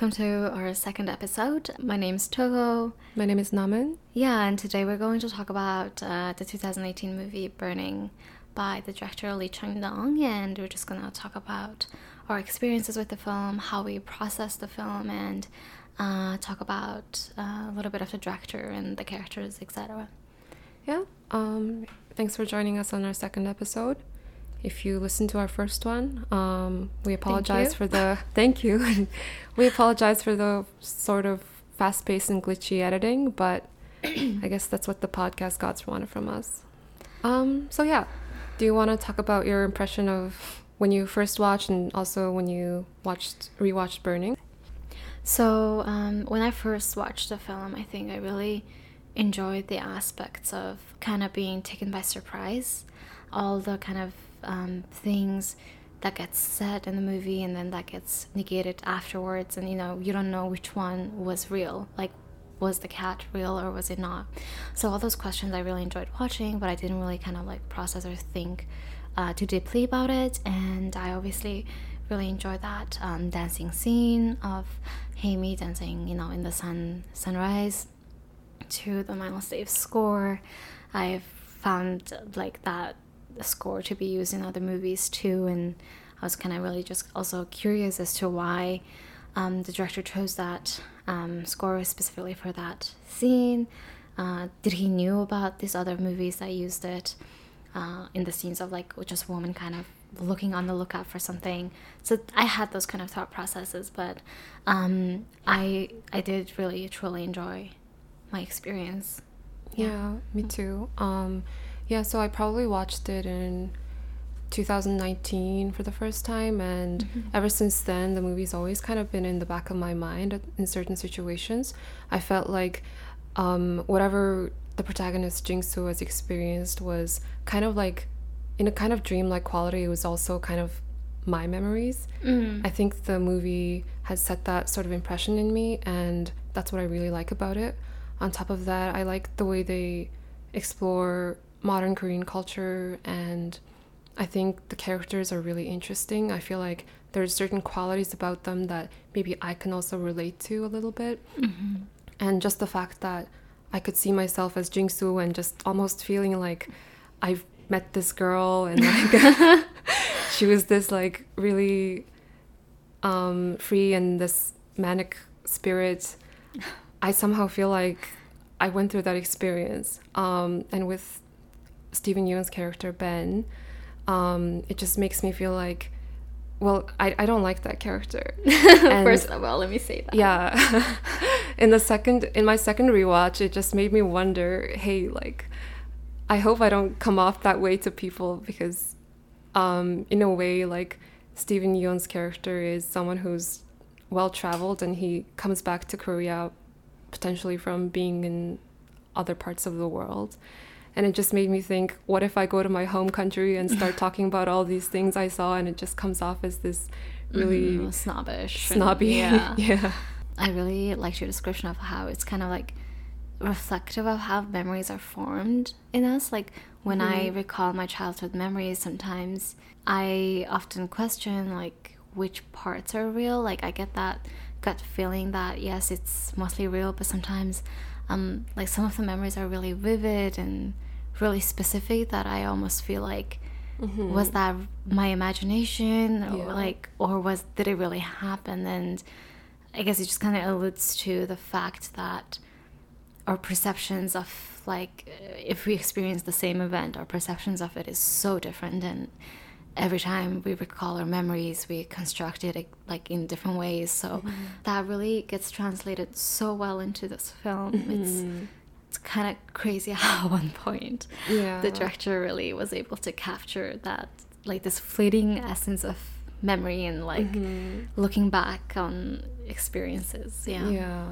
welcome to our second episode. My name is Togo. My name is Naman. Yeah, and today we're going to talk about uh, the 2018 movie Burning by the director Lee Chang-dong, and we're just gonna talk about our experiences with the film, how we process the film, and uh, talk about uh, a little bit of the director and the characters, etc. Yeah. Um, thanks for joining us on our second episode. If you listen to our first one, um, we apologize for the thank you. we apologize for the sort of fast-paced and glitchy editing, but I guess that's what the podcast gods wanted from us. Um, so yeah, do you want to talk about your impression of when you first watched and also when you watched rewatched Burning? So um, when I first watched the film, I think I really enjoyed the aspects of kind of being taken by surprise, all the kind of um, things that gets said in the movie and then that gets negated afterwards, and you know you don't know which one was real, like was the cat real or was it not? So all those questions I really enjoyed watching, but I didn't really kind of like process or think uh, too deeply about it. And I obviously really enjoyed that um, dancing scene of Haimi dancing, you know, in the sun sunrise to the Miles Davis score. I've found like that score to be used in other movies too, and I was kind of really just also curious as to why um, the director chose that um, score specifically for that scene. Uh, did he knew about these other movies that used it uh, in the scenes of like just woman kind of looking on the lookout for something? So I had those kind of thought processes, but um, I I did really truly enjoy my experience. Yeah, yeah me too. Um, yeah, so I probably watched it in 2019 for the first time and mm-hmm. ever since then the movie's always kind of been in the back of my mind in certain situations i felt like um, whatever the protagonist jingsu has experienced was kind of like in a kind of dreamlike quality it was also kind of my memories mm. i think the movie has set that sort of impression in me and that's what i really like about it on top of that i like the way they explore modern korean culture and I think the characters are really interesting. I feel like there's certain qualities about them that maybe I can also relate to a little bit. Mm-hmm. And just the fact that I could see myself as Jingsu and just almost feeling like I've met this girl and like she was this like really um, free and this manic spirit. I somehow feel like I went through that experience. Um, and with Steven Yeun's character Ben, um, it just makes me feel like well I, I don't like that character. First of all let me say that. Yeah. In the second in my second rewatch it just made me wonder hey like i hope i don't come off that way to people because um, in a way like steven yeun's character is someone who's well traveled and he comes back to korea potentially from being in other parts of the world and it just made me think what if i go to my home country and start talking about all these things i saw and it just comes off as this really mm, snobbish snobby and, yeah yeah i really liked your description of how it's kind of like reflective of how memories are formed in us like when mm. i mm-hmm. recall my childhood memories sometimes i often question like which parts are real like i get that gut feeling that yes it's mostly real but sometimes um, like some of the memories are really vivid and really specific that I almost feel like mm-hmm. was that my imagination or yeah. like or was did it really happen and I guess it just kind of alludes to the fact that our perceptions of like if we experience the same event our perceptions of it is so different and every time we recall our memories we construct it like in different ways so mm-hmm. that really gets translated so well into this film mm-hmm. it's it's kind of crazy how at one point yeah. the director really was able to capture that like this fleeting essence of memory and like mm-hmm. looking back on experiences yeah yeah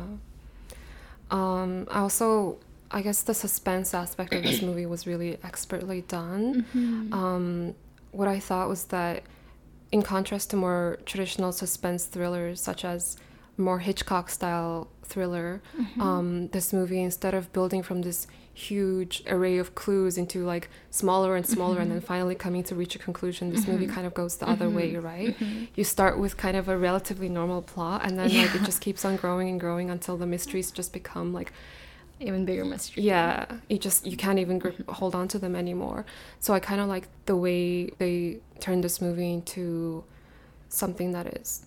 um i also i guess the suspense aspect of this movie was really expertly done mm-hmm. um what I thought was that, in contrast to more traditional suspense thrillers such as more Hitchcock style thriller. Mm-hmm. Um, this movie, instead of building from this huge array of clues into like smaller and smaller and then finally coming to reach a conclusion, this movie kind of goes the other way, right? You start with kind of a relatively normal plot and then like it just keeps on growing and growing until the mysteries just become like Even bigger mystery. yeah you just you can't even grip, mm-hmm. hold on to them anymore so i kind of like the way they turned this movie into something that is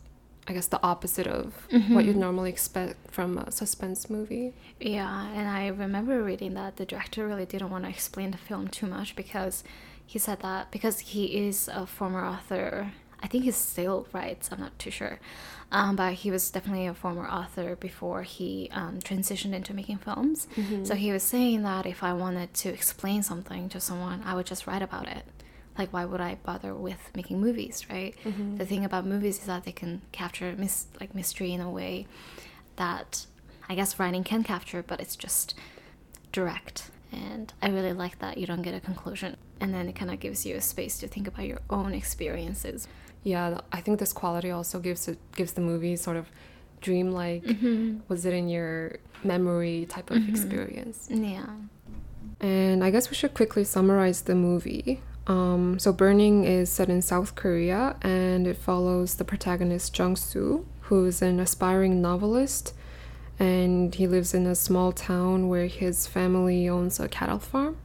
i guess the opposite of what you'd mm-hmm. normally expect from a suspense movie Yeah, and I remember reading that the director really didn't want to explain the film too much because he said that because he is a former author. I think he still writes. I'm not too sure, um, but he was definitely a former author before he um, transitioned into making films. So he was saying that if I wanted to explain something to someone, I would just write about it. Like, why would I bother with making movies, right? The thing about movies is that they can capture mis- like mystery in a way that I guess writing can capture, but it's just direct. And I really like that you don't get a conclusion. And then it kind of gives you a space to think about your own experiences. Yeah i think this quality also gives it gives the movie sort of dreamlike was it in your memory type of experience Yeah. And I guess we should quickly summarize the movie. Um, so, Burning is set in South Korea and it follows the protagonist Jung Soo, who is an aspiring novelist. And he lives in a small town where his family owns a cattle farm.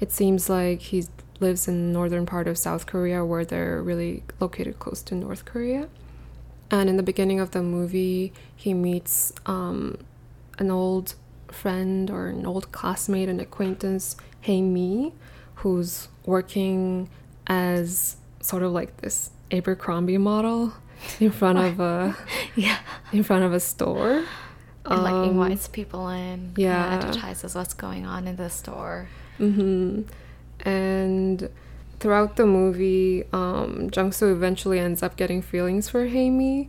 It seems like he lives in the northern part of South Korea, where they're really located close to North Korea. And in the beginning of the movie, he meets um, an old friend or an old classmate, an acquaintance, Hey Mi, who's working as sort of like this Abercrombie model in front of a Yeah. in front of a store. And like Um, invites people in, yeah. advertises what's going on in the store. hmm And throughout the movie, um, Jung Soo eventually ends up getting feelings for Haimi.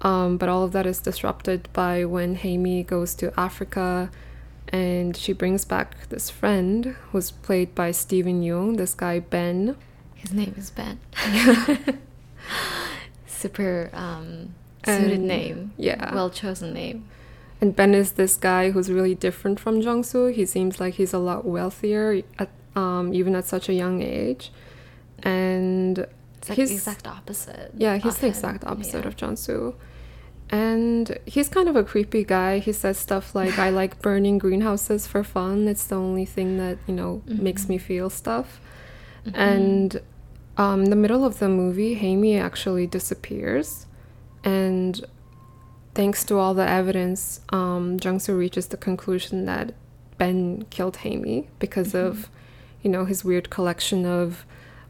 Um, but all of that is disrupted by when Haimi goes to Africa and she brings back this friend who's played by Steven Yeun, this guy Ben. His name is Ben. Super um, suited And- name. yeah. Well chosen name. And Ben is this guy who's really different from Jung Soo. He seems like he's a lot wealthier, at, um, even at such a young age. And It's like he's the exact opposite. Yeah, he's of the exact opposite Yeah. of Soo, And he's kind of a creepy guy. He says stuff like, I like burning greenhouses for fun. It's the only thing that, you know, makes me feel stuff. And um, in the middle of the movie, Haimi actually disappears. And thanks to all the evidence, um, Soo reaches the conclusion that Ben killed Haimi because of, you know, his weird collection of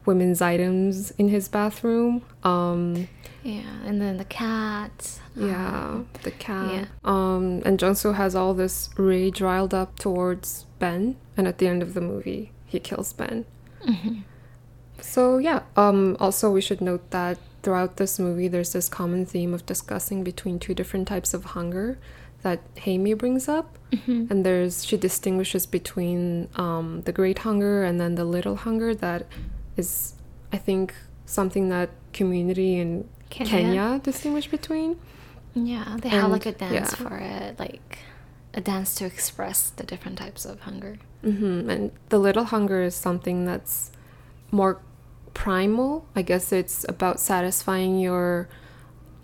women's items in his bathroom. Um, Yeah, and then the cat. yeah, the cat. yeah. Um, and Soo has all this rage riled up towards Ben, and at the end of the movie, he kills Ben. So yeah. Um, also, we should note that throughout this movie, there's this common theme of discussing between two different types of hunger that Haimi brings up, and there's she distinguishes between um, the great hunger and then the little hunger that is, I think, something that community in Kenya. Kenya, distinguish between. Yeah, they have like a dance yeah. for it, like a dance to express the different types of hunger. hmm And the little hunger is something that's more primal. I guess it's about satisfying your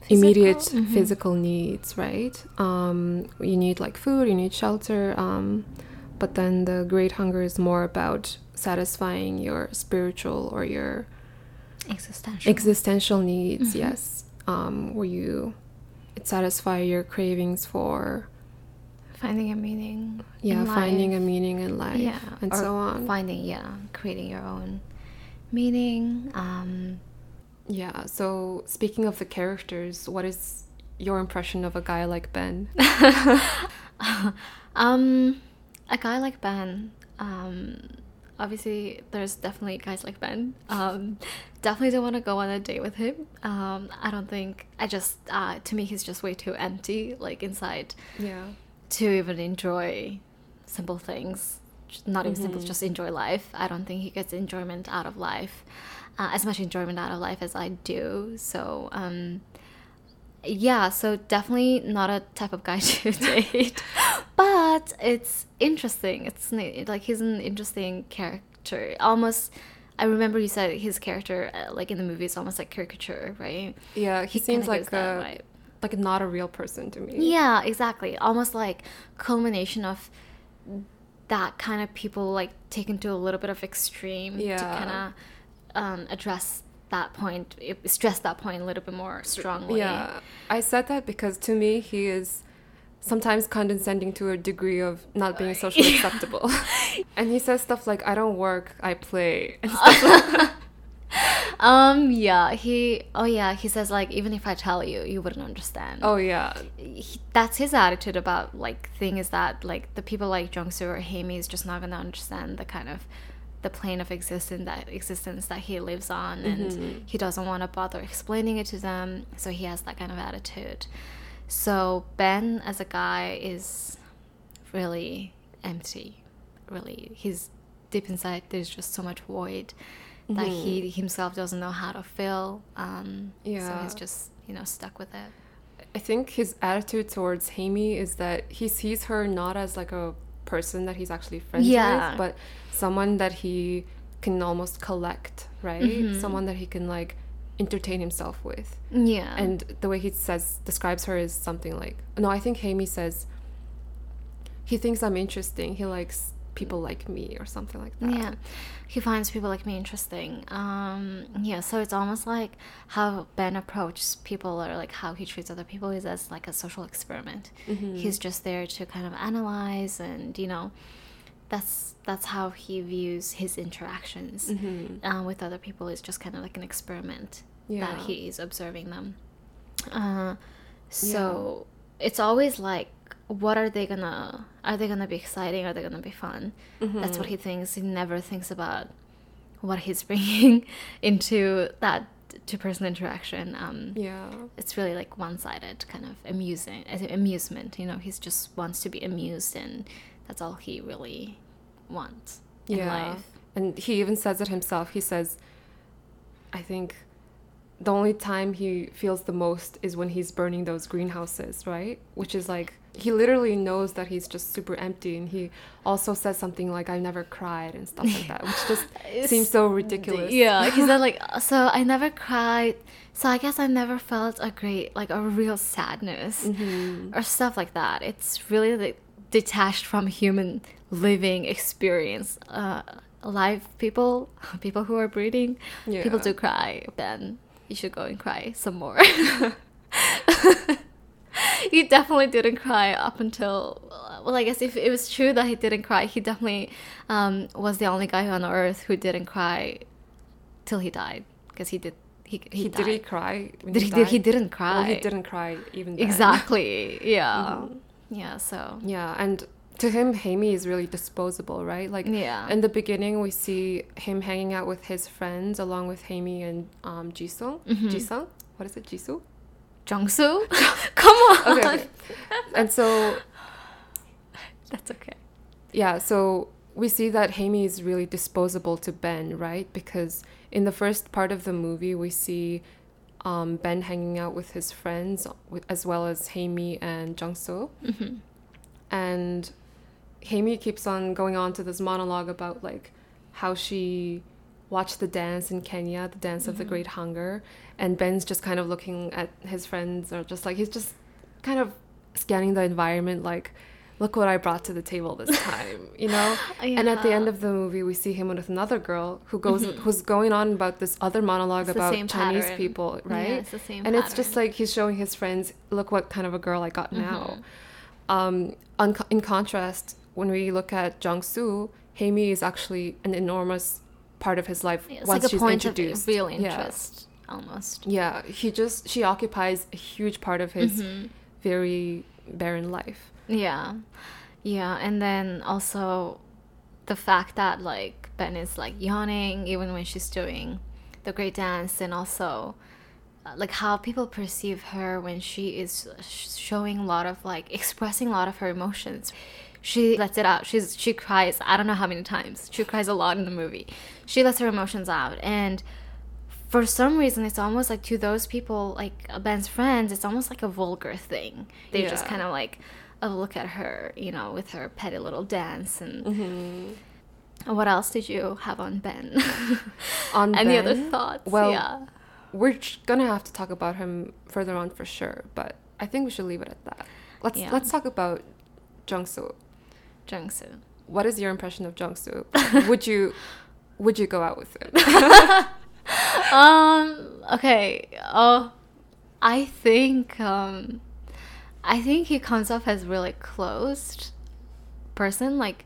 immediate Physical? Mhm. physical needs, right? Um, you need like food, you need shelter. Um, but then the great hunger is more about satisfying your spiritual or your Existential. existential needs. Mhm. Yes, um, where you it satisfy your cravings for finding a meaning. yeah in finding a meaning in life yeah, and so on. Finding yeah, creating your own meaning. Um, Yeah, so speaking of the characters, what is your impression of a guy like Ben? um, a guy like Ben. Um, obviously, there's definitely guys like Ben. Um, definitely don't want to go on a date with him. Um, I don't think. I just uh, to me, he's just way too empty, like inside, Yeah. to even enjoy simple things. Not even simple, just enjoy life. I don't think he gets enjoyment out of life, uh, as much enjoyment out of life as I do. So, um, yeah, so definitely not a type of guy to date, but it's interesting. It's like he's an interesting character. Almost, I remember you said his character, uh, like in the movie, is almost like caricature, right? Yeah, he, He seems like a like not a real person to me. Yeah, exactly. Almost like culmination of that kind of people like taken to a little bit of extreme to Yeah. kind of um, address that point, stress that point a little bit more strongly. Yeah, I said that because to me he is sometimes condescending to a degree of not being socially acceptable. and he says stuff like, "I don't work, I play." And stuff like that. Um. Yeah. He. Oh yeah. He says like even if I tell you, you wouldn't understand. Oh yeah, He, that's his attitude about like thing is that like the people like Jungsu or Haimi is just not gonna understand the kind of the plane of existence that existence that he lives on, and he doesn't want to bother explaining it to them. So he has that kind of attitude. So Ben as a guy is really empty. Really, he's deep inside. There's just so much void that he himself doesn't know how to fill. Um, so Yeah. he's just you know stuck with it. I think his attitude towards Haimi is that he sees her not as like a person that he's actually friends Yeah. with, but someone that he can almost collect, right? Mm-hmm. Someone that he can like entertain himself with. Yeah. And the way he says describes her is something like no, I think Haimi says he thinks I'm interesting. He likes people like me or something like that. Yeah, he finds people like me interesting. Um, yeah, so it's almost like how Ben approaches people or like how he treats other people is as like a social experiment. He's just there to kind of analyze and you know, that's that's how he views his interactions uh, with other people is just kind of like an experiment Yeah. that he is observing them. Uh, so it's always like, what are they gonna? Are they gonna be exciting? Are they gonna be fun? That's what he thinks. He never thinks about what he's bringing into that two-person interaction. Um, Yeah. it's really like one-sided kind of amusing amusement. You know, he's just wants to be amused, and that's all he really wants in yeah. life. And he even says it himself. He says, I think the only time he feels the most is when he's burning those greenhouses, right? Which is like, he literally knows that he's just super empty. And he also says something like, I never cried and stuff like that, which just seems so ridiculous. Yeah, he said like, so I never cried. So I guess I never felt a great, like a real sadness Mm-hmm. or stuff like that. It's really like detached from human living experience. Uh, alive people, people who are breathing, people do cry. Then you should go and cry some more. He definitely didn't cry up until well i guess if it was true that he didn't cry he definitely um, was the only guy on earth who didn't cry till he died because he did he, he, He, did he cry? Did he, did, he didn't cry Well, he didn't cry even then. exactly yeah Mm-hmm. yeah so Yeah, and to him, Haimi is really disposable, right? Like, Yeah. in the beginning, we see him hanging out with his friends along with Haimi and um, Jisung. Mm-hmm. Jisung? What is it? Jisoo? Jungsu come on Okay. okay. and so, that's okay yeah, so we see that Haimi is really disposable to Ben, right? Because in the first part of the movie, we see um, Ben hanging out with his friends, as well as Haimi and Jungsu. Mm-hmm. and Haimi keeps on going on to this monologue about like how she watched the dance in Kenya, the dance of the Great Hunger, and Ben's just kind of looking at his friends or just like he's just kind of scanning the environment like look what I brought to the table this time, you know? And at the end of the movie we see him with another girl who goes who's going on about this other monologue It's about Chinese pattern. people, right? Yeah, it's the same and it's just like he's showing his friends, look what kind of a girl I got Mm-hmm. now. Um, on, in contrast, when we look at Jung-soo, Haimi is actually an enormous part of his life it's once like a she's point introduced. real Yeah. interest almost Yeah, he just she occupies a huge part of his Mm-hmm. very barren life. Yeah. Yeah, and then also the fact that like Ben is like yawning even when she's doing the great dance and also uh, like how people perceive her when she is sh- showing a lot of like expressing a lot of her emotions. She lets it out. She's she cries. I don't know how many times. She cries a lot in the movie. She lets her emotions out and for some reason it's almost like to those people like ben's friends it's almost like a vulgar thing they just kind of like oh look at her you know with her petty little dance and Mm-hmm. what else did you have on ben On any other Ben? thoughts Well, yeah we're gonna have to talk about him further on for sure, but I think we should leave it at that. Let's Yeah. let's talk about Jungsu. Jungsu What is your impression of Jungsu? would you would you go out with him? um okay oh i think um i think he comes off as really closed person like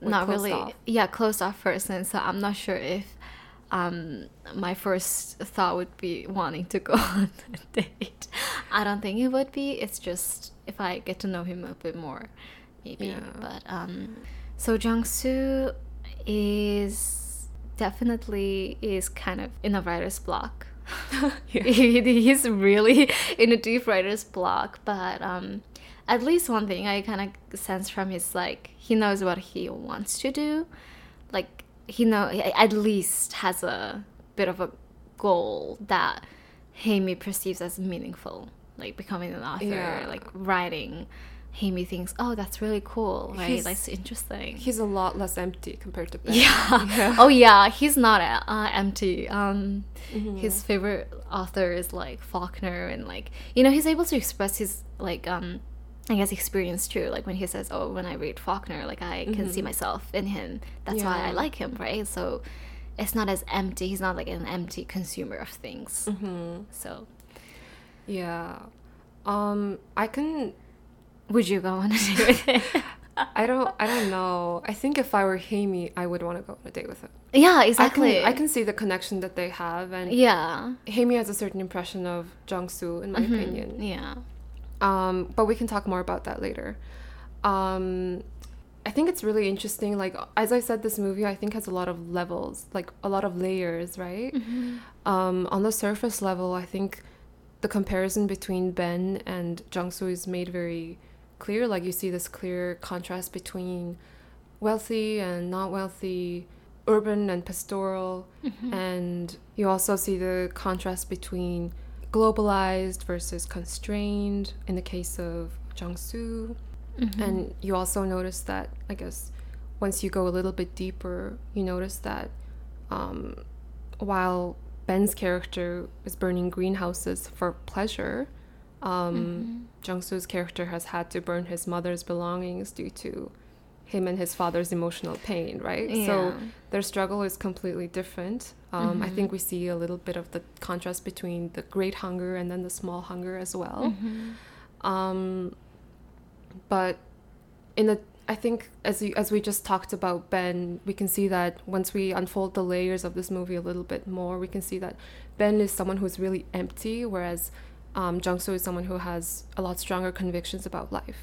Like not really off? yeah closed off person so i'm not sure if um my first thought would be wanting to go on a date i don't think it would be it's just if i get to know him a bit more maybe Yeah. but um so jungsu is definitely is kind of in a writer's block Yeah. he, he's really in a deep writer's block but um at least one thing i kind of sense from his like he knows what he wants to do like he know at least has a bit of a goal that Hamey perceives as meaningful like becoming an author Yeah. like writing Hamey thinks oh that's really cool right He's- that's interesting He's a lot less empty compared to Ben. yeah. Yeah. Oh yeah, he's not uh, empty. Um, Mm-hmm. his favorite author is like Faulkner, and like you know he's able to express his like um, I guess experience too. Like when he says, "Oh, when I read Faulkner, like I can see myself in him. That's why I Mm-hmm. Like him." Right. So it's not as empty. He's not like an empty consumer of things. Mm-hmm. So Yeah. Um, I can. Would you go on a date with him? I don't. I don't know. I think if I were Hamey, I would want to go on a date with him. yeah, I exactly. can. I can see the connection that they have, and Yeah. Hamey has a certain impression of Jungsu, in my Mhm. opinion. Yeah. Um, but we can talk more about that later. Um, I think it's really interesting. Like as I said, this movie I think has a lot of levels, like a lot of layers, right? Um, on the surface level, I think the comparison between Ben and Jungsu is made very clear. Like you see this clear contrast between wealthy and not wealthy, urban and pastoral, and you also see the contrast between globalized versus constrained in the case of Jungsu. And you also notice that, I guess, once you go a little bit deeper, you notice that um, while Ben's character is burning greenhouses for pleasure, um, Jungsu's character has had to burn his mother's belongings due to him and his father's emotional pain, right? So their struggle is completely different. Um, I think we see a little bit of the contrast between the great hunger and then the small hunger as well. Um, but in the I think as you, as we just talked about Ben, we can see that once we unfold the layers of this movie a little bit more, we can see that Ben is someone who's really empty, whereas um, Jungsu is someone who has a lot stronger convictions about life.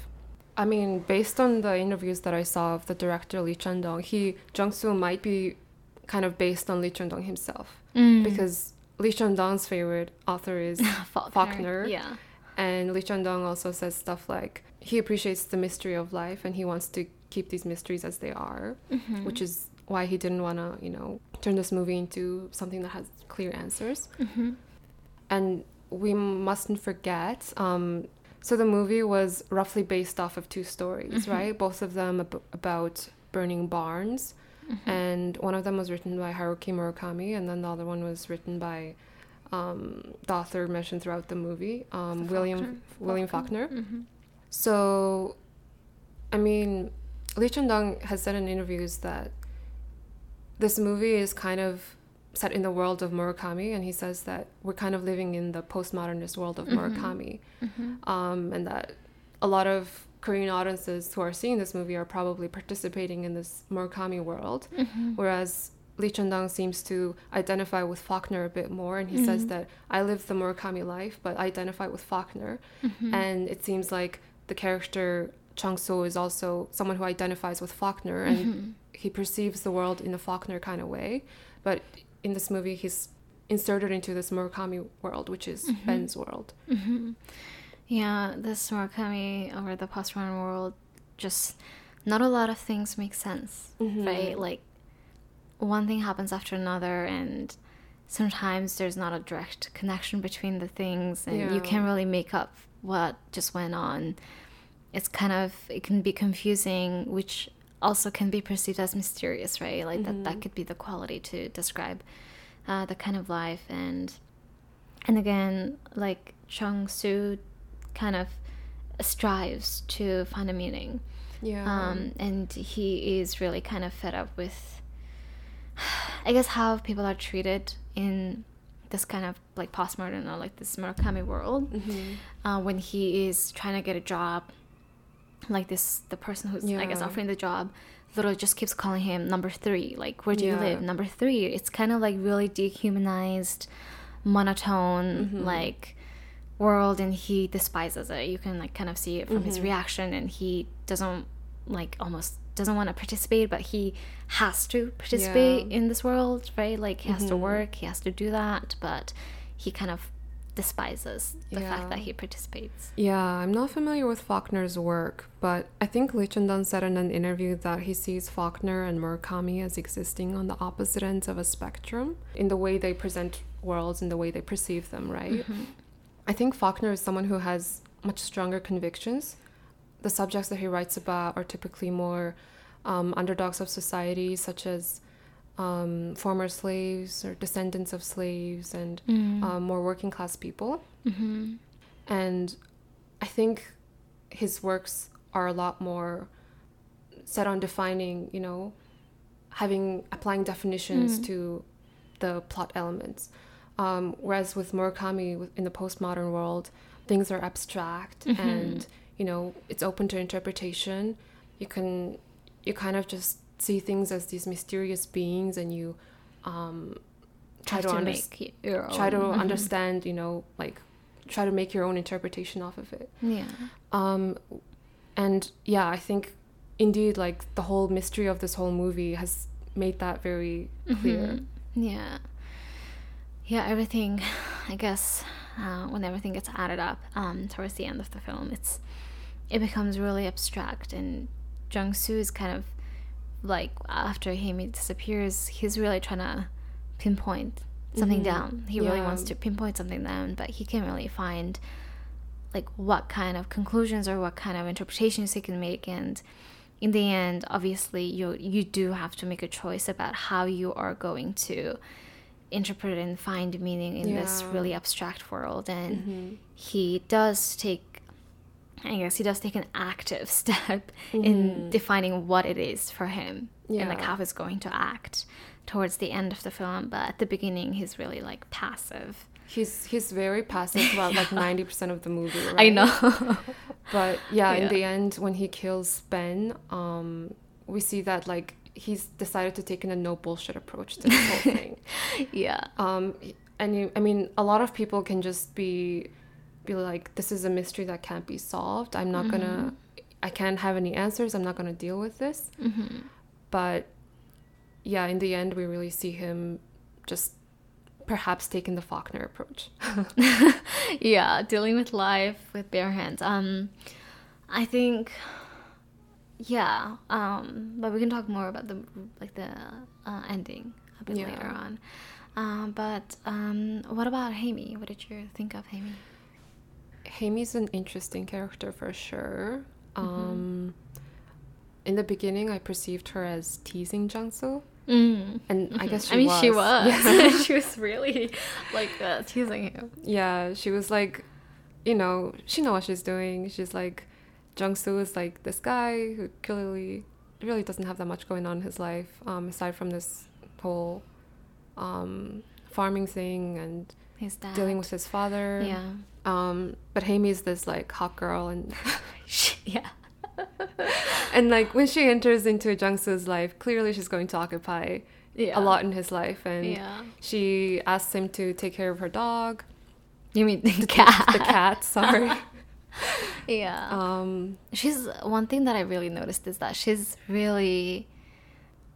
I mean, based on the interviews that I saw of the director Lee Chun-dong, he Jungsu might be kind of based on Lee Chun-dong himself Mm. because Lee Chun-dong's favorite author is Faulkner. Faulkner. Yeah. And Lee Chun-dong also says stuff like he appreciates the mystery of life and he wants to keep these mysteries as they are, Mm-hmm. which is why he didn't want to, you know, turn this movie into something that has clear answers. Mm-hmm. And we mustn't forget. Um, so the movie was roughly based off of two stories, Mm-hmm. right? Both of them ab- about burning barns, Mm-hmm. and one of them was written by Haruki Murakami, and then the other one was written by um, the author mentioned throughout the movie, um, William Faulkner. William Faulkner. Mm-hmm. So, I mean, Lee Chun-dong has said in interviews that this movie is kind of set in the world of Murakami, and he says that we're kind of living in the postmodernist world of mm-hmm. Murakami, mm-hmm. um, and that a lot of Korean audiences who are seeing this movie are probably participating in this Murakami world, mm-hmm. whereas Lee Chun-dong seems to identify with Faulkner a bit more, and he says that I live the Murakami life, but I identify with Faulkner, and it seems like the character Chung So is also someone who identifies with Faulkner, and he perceives the world in a Faulkner kind of way, but in this movie he's inserted into this Murakami world, which is Ben's world. Yeah, this Murakami or the postmodern world, just not a lot of things make sense, Mm-hmm. right? Like one thing happens after another, and sometimes there's not a direct connection between the things and you can't really make up what just went on it's kind of it can be confusing which also can be perceived as mysterious right? Like that that could be the quality to describe uh, the kind of life. And and again like chung soo kind of strives to find a meaning. Yeah. um, and he is really kind of fed up with i guess how people are treated in this kind of like postmodern or like this murakami world. Mhm. uh, when he is trying to get a job like this the person who's i guess offering the job literally just keeps calling him number three like where do you live number three it's kind of like really dehumanized monotone Mm-hmm. like world and he despises it you can like kind of see it from Mm-hmm. his reaction and he doesn't like almost doesn't want to participate but he has to participate Yeah. Mm-hmm. in this world right like he has to work he has to do that but he kind of despises the Yeah. fact that he participates Yeah, I'm not familiar with Faulkner's work, but I think Lee Chun-dun said in an interview that he sees Faulkner and Murakami as existing on the opposite ends of a spectrum in the way they present worlds and the way they perceive them, right? I think Faulkner is someone who has much stronger convictions. The subjects that he writes about are typically more um, underdogs of society, such as um, former slaves or descendants of slaves and um, more working class people. mm-hmm. And I think his works are a lot more set on defining, you know, having applying definitions to the plot elements. Um, whereas with Murakami in the postmodern world, things are abstract and you know it's open to interpretation. You can you kind of just see things as these mysterious beings, and you um, try to, to under- try to understand. You know, like try to make your own interpretation off of it. yeah Um, and yeah, I think indeed, like the whole mystery of this whole movie has made that very clear. Mhm. yeah yeah everything i guess uh, when everything gets added up um, towards the end of the film it's it becomes really abstract and jung soo is kind of like after Haimi disappears he's really trying to pinpoint something Mhm. down. He really wants to pinpoint something down but he can't really find like what kind of conclusions or what kind of interpretations he can make. And in the end obviously you you do have to make a choice about how you are going to interpret and find meaning in this really abstract world. And Mhm. he does take i guess he does take an active step in Mhm. defining what it is for him and like how he's going to act towards the end of the film but at the beginning he's really like passive He's he's very passive throughout like ninety percent of the movie. Right? i know But yeah, in the end, when he kills Ben, um, we see that like he's decided to take in a no bullshit approach to the whole thing. yeah Um, and you, I mean, a lot of people can just be be like, this is a mystery that can't be solved. I'm not gonna, I can't have any answers. I'm not gonna deal with this. hmm But yeah, in the end, we really see him just perhaps taking the Faulkner approach. yeah dealing with life with bare hands um i think yeah um but we can talk more about the like the uh, ending a bit Yeah. later on um but um what about Haimi? what did you think of Haimi? Haimi's an interesting character for sure. Mm-hmm. Um, in the beginning, I perceived her as teasing Jungsu, mm. and I guess she was. I mean, was. she was. Yeah. she was really like uh, teasing him. Yeah, she was like, you know, she know what she's doing. She's like, Jungsu is like this guy who clearly really doesn't have that much going on in his life, um, aside from this whole um, farming thing and His dad. dealing with his father. Yeah. Um, but Haimi's this like hot girl, and yeah. and like when she enters into Jungsu's life, clearly she's going to occupy Yeah. a lot in his life, and Yeah. she asks him to take care of her dog, You mean the cat? the cat. Sorry. yeah. um, she's one thing that I really noticed is that she's really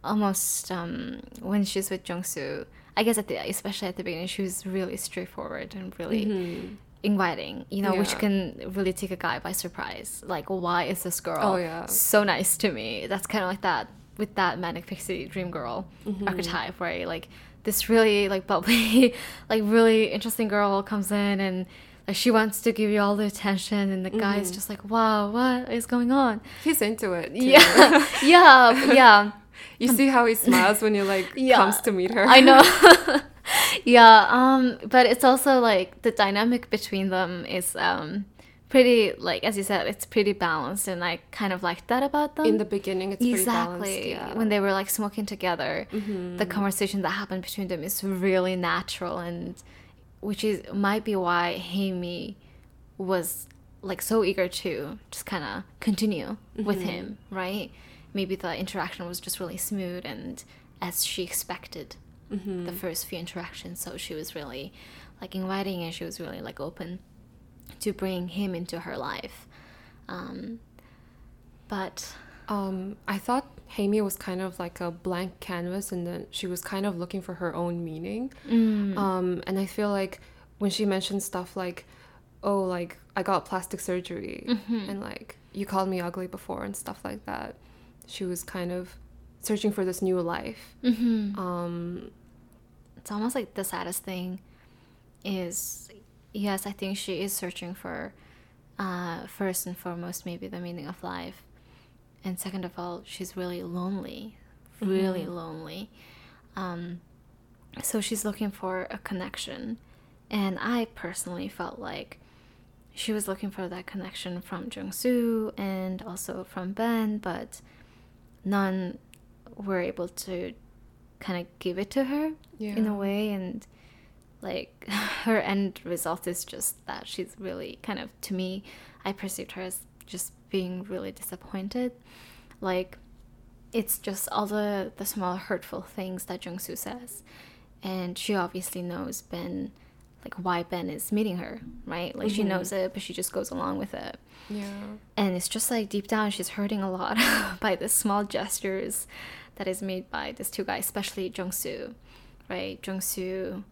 almost um, when she's with Jungsu. I guess at the especially at the beginning, she was really straightforward and really mhm. Inviting. You know, which can really take a guy by surprise. Like, why is this girl Oh, yeah. so nice to me? That's kind of like that with that manic pixie dream girl Mhm. archetype, right? Like this really like bubbly, like really interesting girl comes in and like she wants to give you all the attention, and the guy's Mhm. just like, wow, what is going on? He's into it. too. Yeah, yeah, yeah. you see how he smiles when he like Yeah. comes to meet her. I know. yeah, um, but it's also like the dynamic between them is um pretty like as you said, it's pretty balanced, and I kind of like that about them. In the beginning, it's pretty balanced. exactly Yeah. when they were like smoking together, Mhm. the conversation that happened between them is really natural, and which is might be why Hamey was like so eager to just kind of continue with Mhm. him, right? Maybe the interaction was just really smooth and as she expected Mhm. the first few interactions so she was really like inviting and she was really like open to bring him into her life um but Um, I thought Hamey was kind of like a blank canvas, and then she was kind of looking for her own meaning. mm, Um, and I feel like when she mentioned stuff like, "Oh, like I got plastic surgery," Mhm. and like you called me ugly before and stuff like that, she was kind of searching for this new life. mhm. Um, it's almost like the saddest thing is yes i think she is searching for uh, first and foremost maybe the meaning of life. And second of all she's really lonely really Mhm. lonely. Um, so she's looking for a connection. And i personally felt like she was looking for that connection from jung soo and also from ben but none were able to kind of give it to her yeah. in a way and like her end result is just that she's really kind of to me i perceived her as just being really disappointed like it's just all the the small hurtful things that jung-soo says and she obviously knows ben like why ben is meeting her right like she Mhm. knows it but she just goes along with it Yeah. and it's just like deep down she's hurting a lot by the small gestures that is made by these two guys especially jung-soo right jung-soo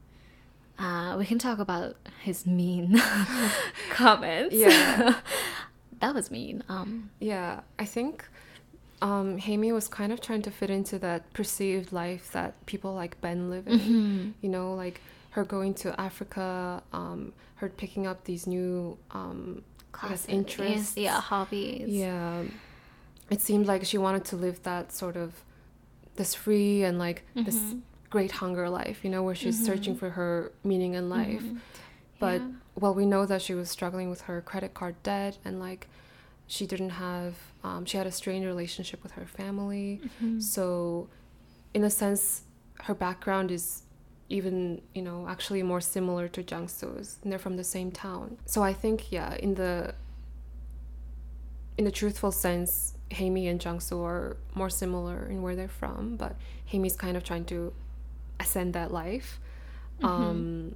uh, we can talk about his mean comments Yeah. that was mean um Yeah, I think um, was kind of trying to fit into that perceived life that people like Ben live in. mhm. You know, like her going to Africa, um, her picking up these new, um, interests. Yeah hobbies Yeah, it seemed like she wanted to live that sort of this free and like this Mhm. great hunger life. You know, where she's searching Mhm. for her meaning in life. Mhm. But Yeah. well, we know that she was struggling with her credit card debt and like she didn't have, um, she had a strained relationship with her family. Mhm. So, in a sense, her background is even, you know, actually more similar to Jang Soo's, and they're from the same town. So I think, yeah, in the in a truthful sense, Hamey and Jang Soo are more similar in where they're from, but Hamey's kind of trying to ascend that life. Um,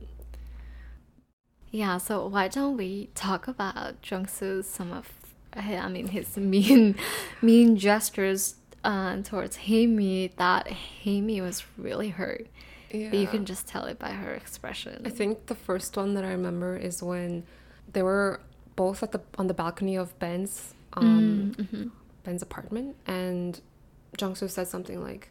Yeah, so why don't we talk about Jung-soo's some of I mean his mean mean gestures uh, towards Haimi that Haimi was really hurt. yeah. But you can just tell it by her expression. I think the first one that I remember is when they were both at the on the balcony of Ben's um, Mm, mhm. Ben's apartment, and Jungsu said something like,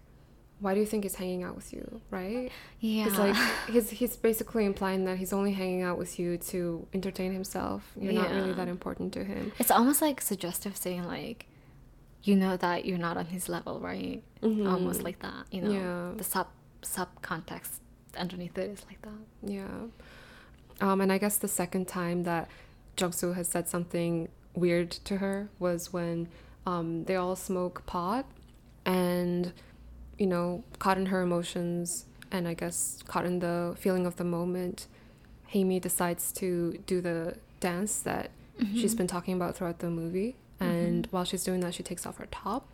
"Why do you think he's hanging out with you?" Right? yeah, It's like he's he's basically implying that he's only hanging out with you to entertain himself. You're not really that important to him. it's almost like suggestive saying like, you know that you're not on his level, right? Mhm. Almost like that, you know. Yeah. The sub sub context underneath it is like that. Yeah. Um, and I guess the second time that Jungsu has said something weird to her was when um, they all smoke pot and, you know, caught in her emotions and I guess caught in the feeling of the moment, Haimi decides to do the dance that she's been talking about throughout the movie. And while she's doing that, she takes off her top,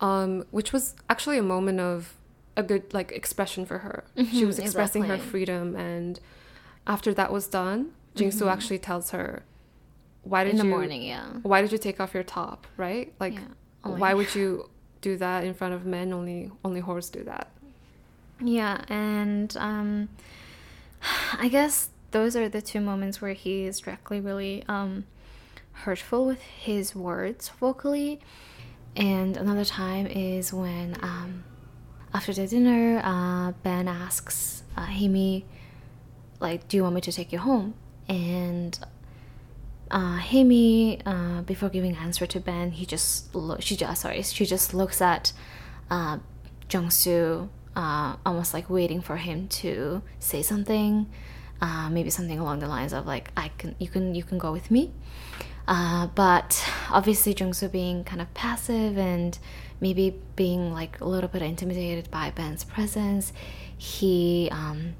um, which was actually a moment of a good like expression for her. She Mhm, was expressing her freedom, and after that was done, Jingsu Mhm. actually tells her, "Why did In the you morning, yeah. Why did you take off your top? Right? Like, Yeah, why would you do that in front of men? Only only whores do that." Yeah, and um, I guess those are the two moments where he is directly really um, hurtful with his words vocally. and another time is when um, after the dinner, uh, Ben asks uh, Haemi, like, "Do you want me to take you home?" And uh, uh, before giving answer to Ben, he just look. She just sorry, she just looks at uh, Jung-soo, uh, almost like waiting for him to say something, uh, maybe something along the lines of like, "I can, you can, you can go with me." Uh, but obviously, Jung-soo being kind of passive and maybe being like a little bit intimidated by Ben's presence, he um,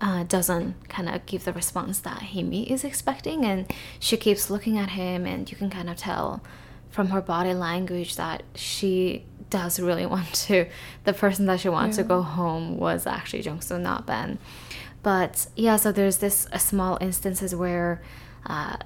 uh, doesn't kind of give the response that Haemi is expecting, and she keeps looking at him, and you can kind of tell from her body language that she does really want to. The person that she wants yeah. to go home was actually Jung-soo, not Ben. But yeah, so there's this a small instances where. Uh,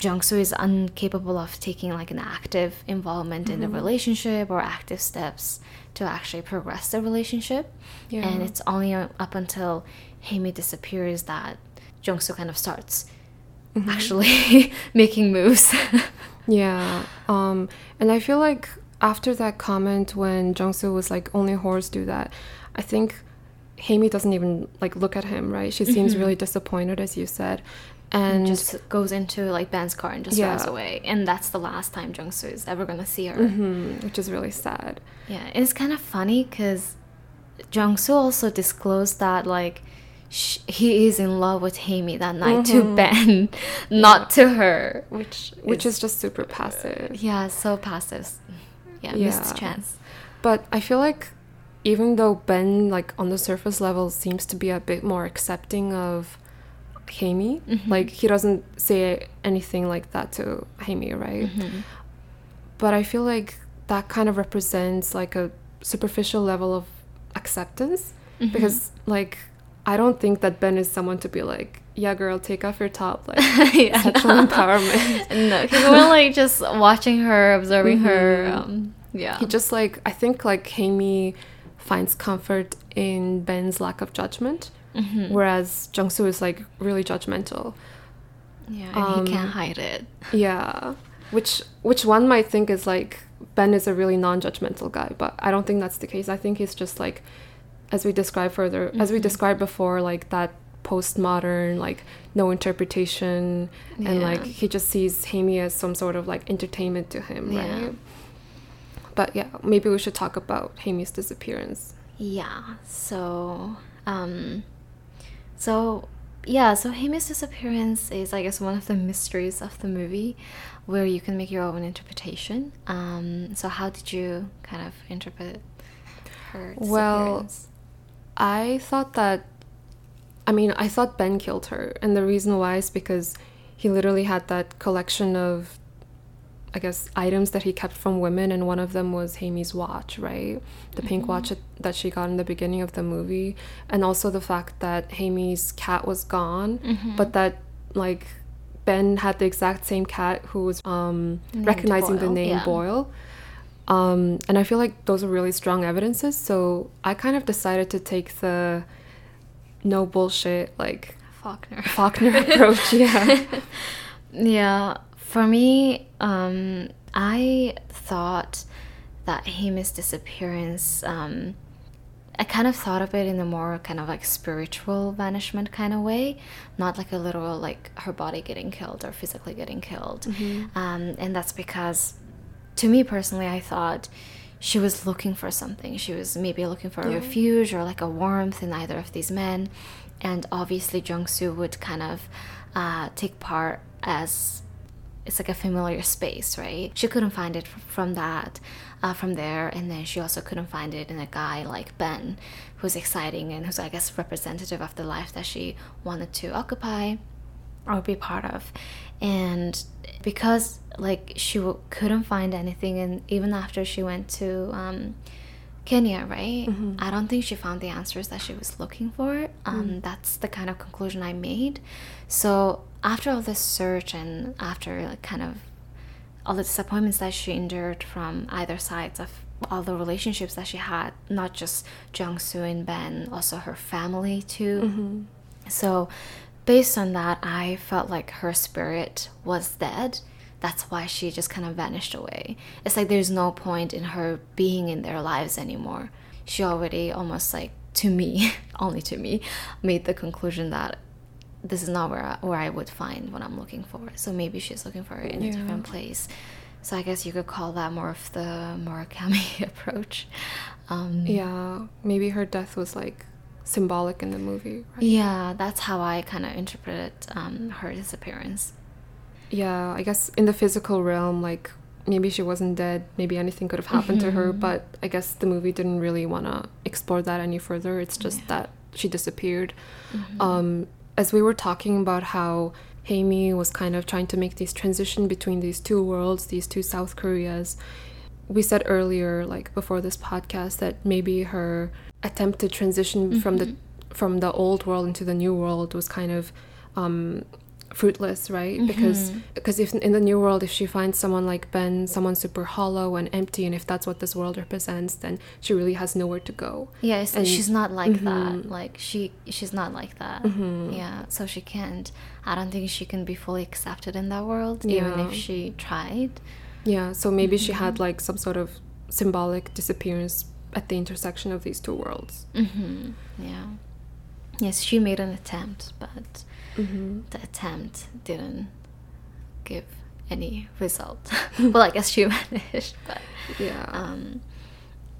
Jung-soo is incapable of taking like an active involvement mm-hmm. in the relationship or active steps to actually progress the relationship. Yeah. And it's only up until Haemi disappears that Jung-soo kind of starts mm-hmm. actually making moves. yeah. Um, and I feel like after that comment when Jung-soo was like only whores do that, I think Haemi doesn't even like look at him, right? She seems mm-hmm. really disappointed as you said and just goes into like Ben's car and just yeah. drives away. And that's the last time Jung-soo is ever gonna see her, mm-hmm, which is really sad. Yeah, it's kind of funny because Jung-soo also disclosed that like he is in love with Haemi that night mm-hmm. to Ben, not yeah. to her, which which is, is, just super passive. Yeah, so passive. Yeah, yeah, missed chance. But I feel like even though Ben, like on the surface level, seems to be a bit more accepting of Haemi. Mm-hmm. Like he doesn't say anything like that to Haemi, right? Mm-hmm. But I feel like that kind of represents like a superficial level of acceptance mm-hmm. because like I don't think that Ben is someone to be like, yeah, girl, take off your top, like yeah, sexual no. empowerment. no, because we're like just watching her, observing her. Mm-hmm. Um, yeah, he just like I think like Haemi finds comfort in Ben's lack of judgment Mm-hmm. Whereas Jung-soo is like really judgmental. Yeah, and um, he can't hide it. Yeah. Which which one might think is like Ben is a really non-judgmental guy, but I don't think that's the case. I think he's just like as we described further mm-hmm. as we mm-hmm. described before, like that postmodern, like no interpretation yeah. and like he just sees Haemi as some sort of like entertainment to him, yeah. right? But yeah, maybe we should talk about Haemi's disappearance. Yeah. So um so yeah, so Haemi's disappearance is, I guess, one of the mysteries of the movie, where you can make your own interpretation. Um, so how did you kind of interpret her? Well, I thought that. I mean, I thought Ben killed her, and the reason why is because he literally had that collection of I guess, items that he kept from women, and one of them was Haemi's watch, right? The mm-hmm. pink watch that she got in the beginning of the movie, and also the fact that Haemi's cat was gone, mm-hmm. but that like Ben had the exact same cat who was um, recognizing Boyle. the name yeah. Boyle. Um, and I feel like those are really strong evidences. So I kind of decided to take the no bullshit like Faulkner Faulkner approach. Yeah. yeah. For me, um, I thought that Haemi's disappearance, um, I kind of thought of it in a more kind of like spiritual vanishment kind of way, not like a literal like her body getting killed or physically getting killed. Mm-hmm. Um, and that's because, to me personally, I thought she was looking for something. She was maybe looking for a yeah. refuge or like a warmth in either of these men. And obviously, Jung-soo would kind of uh, take part as it's like a familiar space, right? She couldn't find it from that, uh, from there, and then she also couldn't find it in a guy like Ben, who's exciting and who's I guess representative of the life that she wanted to occupy or be part of, and because like she couldn't find anything, and even after she went to um, Kenya, right? Mm-hmm. I don't think she found the answers that she was looking for. Um, mm. That's the kind of conclusion I made. So after all this search and after like, kind of all the disappointments that she endured from either sides of all the relationships that she had, not just Jung Soo and Ben, also her family too. Mm-hmm. So, based on that, I felt like her spirit was dead. That's why she just kind of vanished away. It's like there's no point in her being in their lives anymore. She already almost like to me, only to me, made the conclusion that this is not where I, where I would find what I'm looking for. So maybe she's looking for it in Yeah. a different place. So I guess you could call that more of the Murakami approach. Um, Yeah, maybe her death was like symbolic in the movie. Right? yeah, that's how I kind of interpreted um, her disappearance. Yeah, I guess in the physical realm, like maybe she wasn't dead, maybe anything could have happened to her, Mhm. but I guess the movie didn't really want to explore that any further. It's just Yeah. that she disappeared. Mhm. Um, as we were talking about how Haemi was kind of trying to make this transition between these two worlds, these two South Koreas, we said earlier, like before this podcast, that maybe her attempt to transition from the Mhm. from the old world into the new world was kind of um, fruitless, right? Because Mhm. because if in the new world, if she finds someone like Ben, someone super hollow and empty, and if that's what this world represents, then she really has nowhere to go. Yeah, it's, And- she's not like that. Mhm. Like she, she's not like that. Mhm. Yeah, so she can't. I don't think she can be fully accepted in that world, even if she tried. Yeah, so maybe she Mm-hmm. had like some sort of symbolic disappearance at the intersection of these two worlds. hmm Yeah. Yes, she made an attempt, but Mm-hmm. the attempt didn't give any result. well, I guess she managed, but Yeah. um,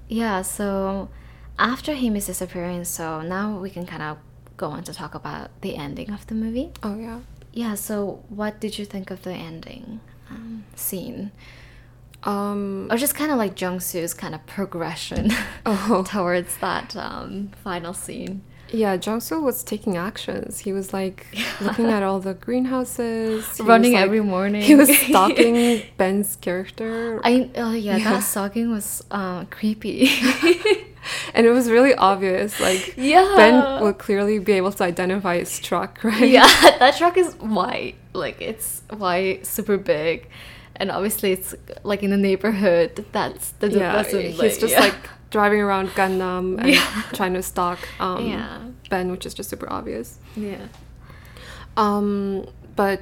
yeah. So after Haemi's disappearance, so now we can kind of go on to talk about the ending of the movie. oh yeah. Yeah. So what did you think of the ending um, scene, Um. or just kind of like Jung Soo's kind of progression Oh. towards that um, final scene? Yeah, Jung-soo was taking actions. He was like looking at all the greenhouses, he Running like- every morning. He was stalking Ben's character, I oh yeah, Yeah. that stalking was uh, creepy. and it was really obvious. Like yeah, Ben would clearly be able to identify his truck, right? yeah, that truck is white. Like it's white, super big, and obviously it's like in the neighborhood. That's the yeah. doesn't, He's just yeah. like driving around Gangnam and Yeah. trying to stalk um, yeah, Ben, which is just super obvious. yeah. Um, but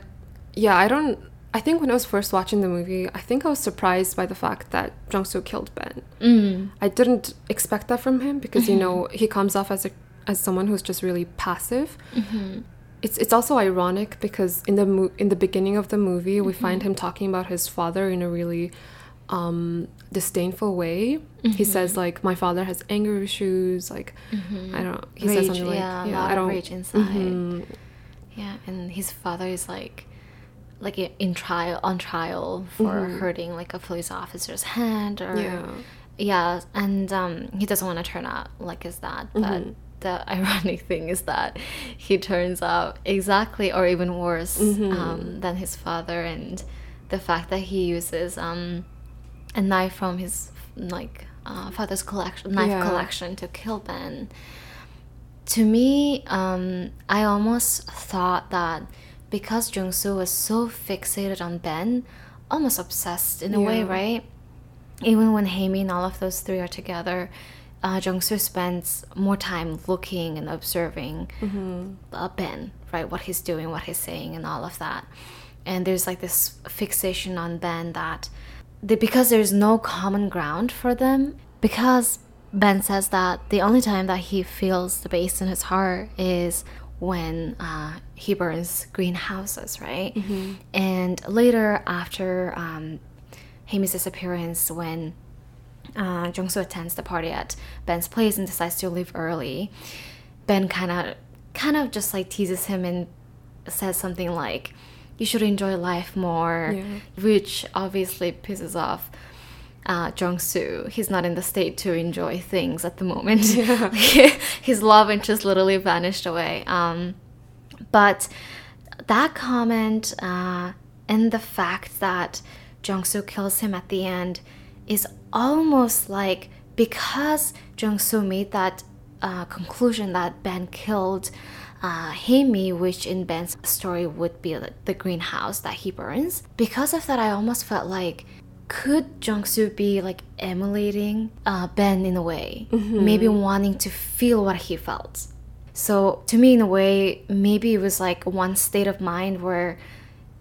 yeah, I don't. I think when I was first watching the movie, I think I was surprised by the fact that Jung Soo killed Ben. Mm. I didn't expect that from him because you know he comes off as a as someone who's just really passive. hmm It's it's also ironic because in the mo- in the beginning of the movie we find him talking about his father in a really um, disdainful way. He says like my father has anger issues. Like I don't. He says something like yeah, a yeah, lot I don't. rage inside. Mhm. Yeah, and his father is like, like in trial on trial for Mhm. hurting like a police officer's hand or Yeah. Yeah, and um, he doesn't want to turn out like his dad. But Mhm. The ironic thing is that he turns out exactly, or even worse, Mhm. um, than his father. And the fact that he uses um, a knife from his like uh, father's collection, knife Yeah. collection, to kill Ben. To me, um, I almost thought that because Jung Soo was so fixated on Ben, almost obsessed in a way, right? even when Haemi and all of those three are together, uh, Jung-soo spends more time looking and observing Mhm. uh, Ben, right? What he's doing, what he's saying, and all of that. And there's like this fixation on Ben that they, because there's no common ground for them, because Ben says that the only time that he feels the bass in his heart is when uh, he burns greenhouses, right? And later, after um, Haemi's disappearance, when uh, Jung-soo attends the party at Ben's place and decides to leave early, Ben kind of, kind of just like teases him and says something like, "You should enjoy life more," Yeah. which obviously pisses off uh, Jung-soo. He's not in the state to enjoy things at the moment. Yeah. His love interest literally vanished away. Um, but that comment uh, and the fact that Jung-soo kills him at the end is almost like because Jung-soo made that uh, conclusion that Ben killed uh, Haemi, which in Ben's story would be the, the greenhouse that he burns. Because of that, I almost felt like could Jung-soo be like emulating uh, Ben in a way, maybe wanting to feel what he felt. So to me, in a way, maybe it was like one state of mind where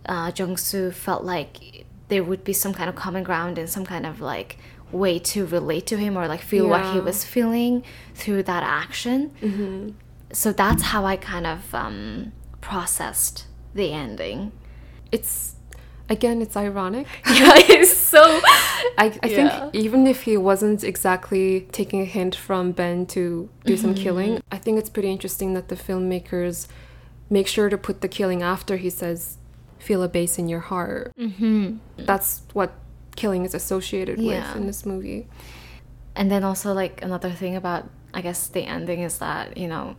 uh, Jung-soo felt like there would be some kind of common ground and some kind of like way to relate to him or like feel what he was feeling through that action. Mm-hmm. So that's how I kind of um, processed the ending. It's again, it's ironic. yeah, it's so. I, I Yeah. think even if he wasn't exactly taking a hint from Ben to do some Mm-hmm. killing, I think it's pretty interesting that the filmmakers make sure to put the killing after he says, "Feel a bass in your heart." Mhm. That's what killing is associated Yeah. with in this movie. And then also like another thing about I guess the ending is that, you know,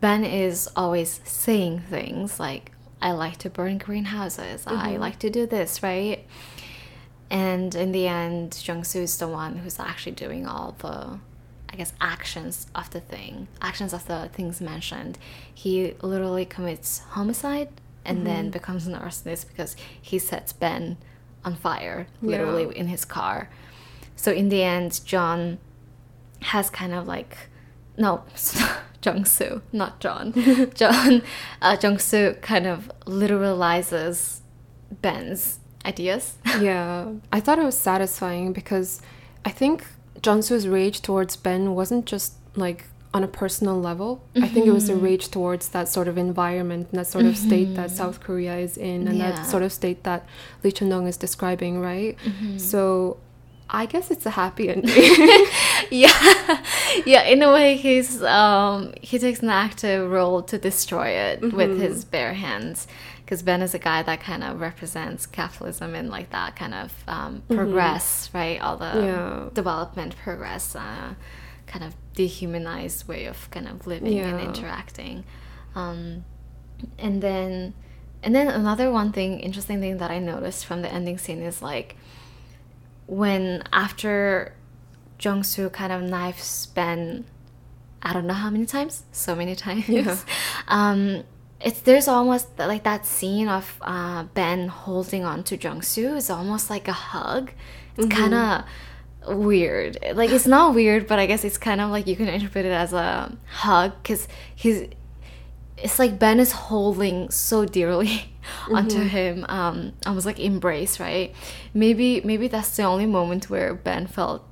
Ben is always saying things like I like to burn greenhouses. I like to do this, right? And in the end, Jung-soo is the one who's actually doing all the I guess actions of the thing, actions of the things mentioned. He literally commits homicide and then becomes an arsonist because he sets Ben on fire, literally Yeah. in his car. So in the end, John has kind of like no Jung-soo, not John. John uh, Jung-soo kind of literalizes Ben's ideas. yeah, I thought it was satisfying because I think Jung-soo's rage towards Ben wasn't just like on a personal level. I think it was a rage towards that sort of environment and that sort of state that South Korea is in, and Yeah. that sort of state that Lee Chang-dong is describing, right? So. I guess it's a happy ending. yeah, yeah. In a way, he's um, he takes an active role to destroy it with his bare hands, because Ben is a guy that kind of represents capitalism and like that kind of um, progress, right? All the Yeah. development progress, uh, kind of dehumanized way of kind of living and interacting, um, and then and then another one thing, interesting thing that I noticed from the ending scene is like when after Jung-soo kind of knifes Ben, I don't know how many times, so many times. Yeah. Um, it's there's almost like that scene of uh, Ben holding on to Jung-soo is almost like a hug. It's kind of weird. Like it's not weird, but I guess it's kind of like you can interpret it as a hug because he's. It's like Ben is holding so dearly onto him, um, almost like embrace, right? Maybe maybe that's the only moment where Ben felt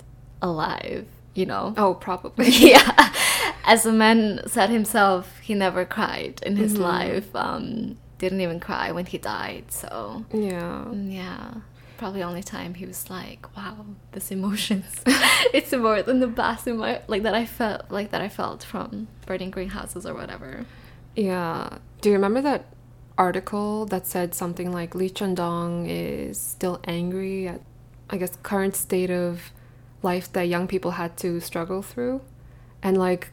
alive, you know? oh, probably. yeah. As the man said himself, he never cried in his life. Um, didn't even cry when he died. So Yeah. yeah, probably the only time he was like, "Wow, this emotions. it's more than the in my like that I felt like that I felt from burning greenhouses or whatever." Yeah. Do you remember that article that said something like Lee Chang-dong is still angry at, I guess, current state of life that young people had to struggle through? And like,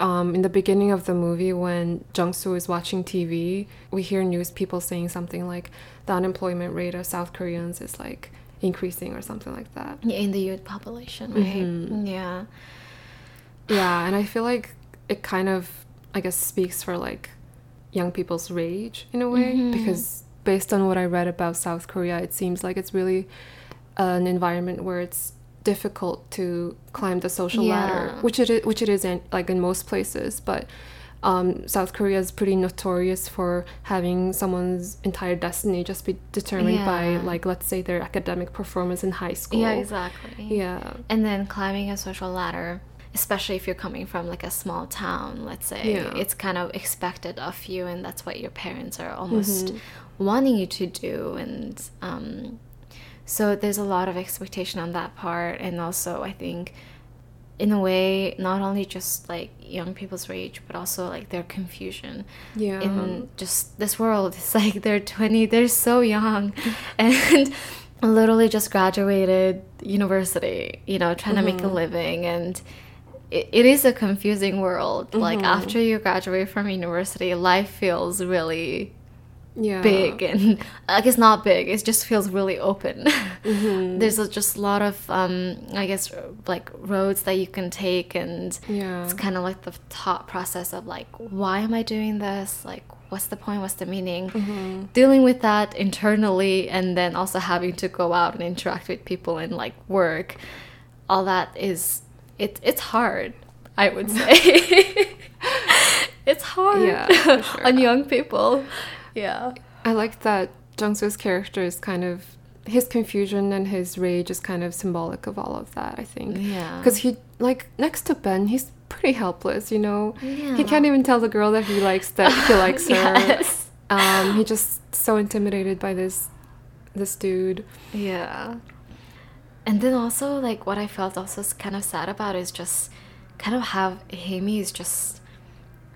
um, in the beginning of the movie, when Jung Soo is watching TV, we hear news people saying something like the unemployment rate of South Koreans is like increasing or something like that. Yeah, in the youth population, right? Yeah. Yeah, and I feel like it kind of, I guess, speaks for like young people's rage in a way Mm-hmm. because based on what I read about South Korea, it seems like it's really an environment where it's difficult to climb the social ladder, which it is, which it is in, like in most places, but. Um, South Korea is pretty notorious for having someone's entire destiny just be determined by, like, let's say their academic performance in high school. Yeah, exactly. Yeah. And then climbing a social ladder, especially if you're coming from like a small town, let's say, Yeah. it's kind of expected of you, and that's what your parents are almost wanting you to do. And um, so there's a lot of expectation on that part. And also, I think, in a way, not only just like young people's rage, but also like their confusion Yeah. in just this world. It's like they're 20, they're so young, and literally just graduated university, you know, trying to make a mm-hmm. living. And it, it is a confusing world. Like mm-hmm. after you graduate from university, life feels really yeah. big and I guess not big. It just feels really open. There's a, just a lot of um, I guess like roads that you can take, and Yeah. it's kind of like the thought process of like, why am I doing this? Like, what's the point? What's the meaning? Dealing with that internally, and then also having to go out and interact with people and like work. All that is it. It's hard. I would say. it's hard Yeah, sure. on young people. Yeah. I like that Jung Soo's character is kind of his confusion and his rage is kind of symbolic of all of that. I think. Yeah. Because he like next to Ben, he's pretty helpless. You know, Yeah. he can't even tell the girl that he likes that he likes her. Yes. Um, he just so intimidated by this this dude. Yeah. And then also, like, what I felt also kind of sad about is just kind of how Amy is just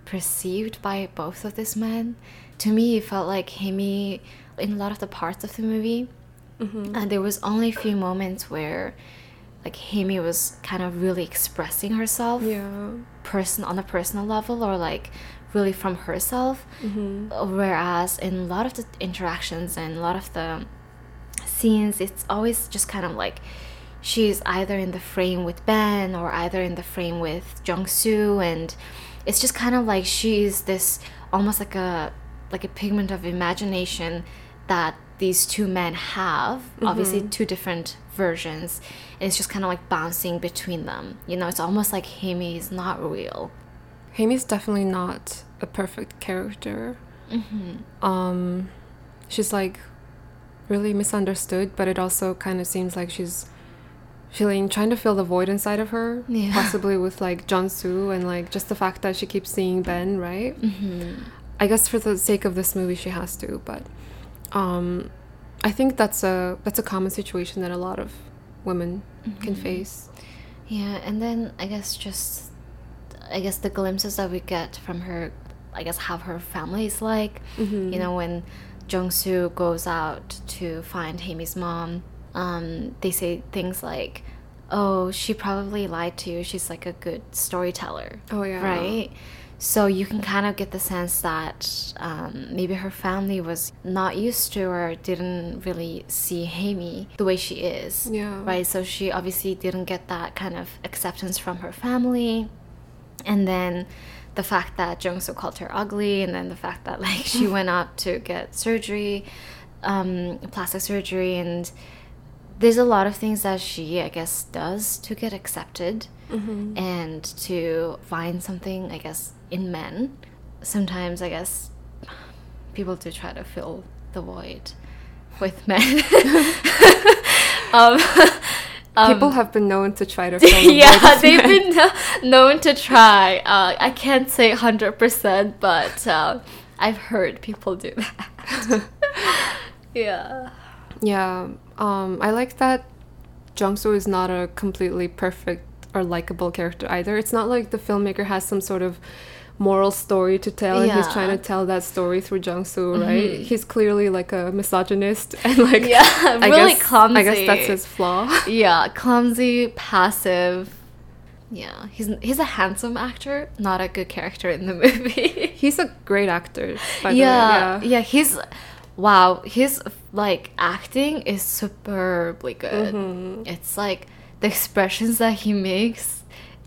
perceived by both of these men. To me, it felt like Amy, in a lot of the parts of the movie, mm-hmm. and there was only a few moments where, like, Amy was kind of really expressing herself Yeah. person on a personal level or like really from herself. Mm-hmm. Uh, whereas in a lot of the interactions and a lot of the scenes it's always just kind of like she's either in the frame with Ben or either in the frame with Jung-soo and it's just kind of like she's this almost like a like a pigment of imagination that these two men have obviously two different versions and it's just kind of like bouncing between them you know it's almost like Amy is not real Amy's definitely not a perfect character. Um, she's like really misunderstood, but it also kind of seems like she's feeling trying to fill the void inside of her, Yeah. possibly with like John Soo and like just the fact that she keeps seeing Ben, right? Mm-hmm. I guess for the sake of this movie, she has to, but um, I think that's a that's a common situation that a lot of women can face. Yeah, and then I guess just I guess the glimpses that we get from her, I guess how her family is like. Mm-hmm. You know, when Jung Soo goes out to find Amy's mom, um, they say things like, "Oh, she probably lied to you. She's like a good storyteller." Oh, yeah. right. So you can kind of get the sense that um, maybe her family was not used to or didn't really see Amy the way she is Yeah. right? So she obviously didn't get that kind of acceptance from her family. And then the fact that Jung Soo called her ugly, and then the fact that like she went up to get surgery, um, plastic surgery, and there's a lot of things that she, I guess, does to get accepted Mm-hmm. and to find something, I guess, in men. Sometimes, I guess, people do try to fill the void with men. um, um, People have been known to try to fill the void yeah, they've men. been kno- known to try. Uh, I can't say 100%, but uh, I've heard people do that. yeah. Yeah, um, I like that Jung Soo is not a completely perfect or likable character either. It's not like the filmmaker has some sort of moral story to tell and he's trying to tell that story through Jung Soo, right? He's clearly like a misogynist and like Yeah, I really guess, clumsy. I guess that's his flaw. Yeah, clumsy, passive. Yeah, he's he's a handsome actor, not a good character in the movie. He's a great actor, by yeah, the way. yeah, he's wow, his like acting is superbly good. Mm-hmm. It's like the expressions that he makes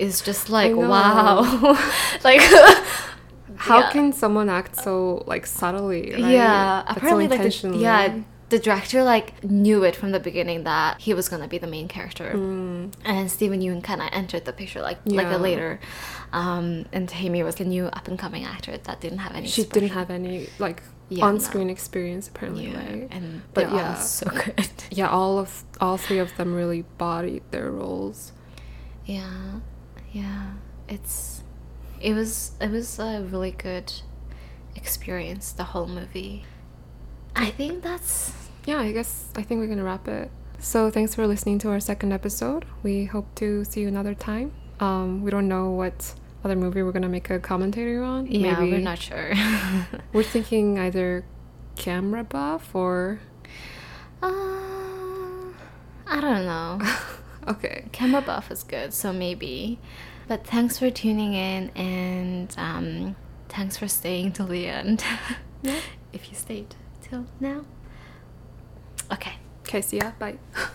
is just like wow. like How yeah. can someone act so like subtly? Right? Yeah, apparently, so like the, yeah, the director like knew it from the beginning that he was gonna be the main character, and Steven Yeun kind of entered the picture like like Mm. A later, um, and Amy was a new up and coming actor that didn't have any. she didn't have any like Yeah, on-screen experience apparently, yeah, right? and But yeah. so good. yeah, all of all three of them really bodied their roles. Yeah, yeah, it's it was it was a really good experience. The whole movie. I think that's Yeah, I guess I think we're gonna wrap it. So thanks for listening to our second episode. We hope to see you another time. Um, we don't know what other movie we're gonna make a commentary on. yeah. Maybe We're not sure. We're thinking either camera buff or Uh, I don't know. okay. Camera buff is good, so maybe. But thanks for tuning in, and um, thanks for staying till the end. Yeah. if you stayed till now. Okay. Okay, see ya. Bye.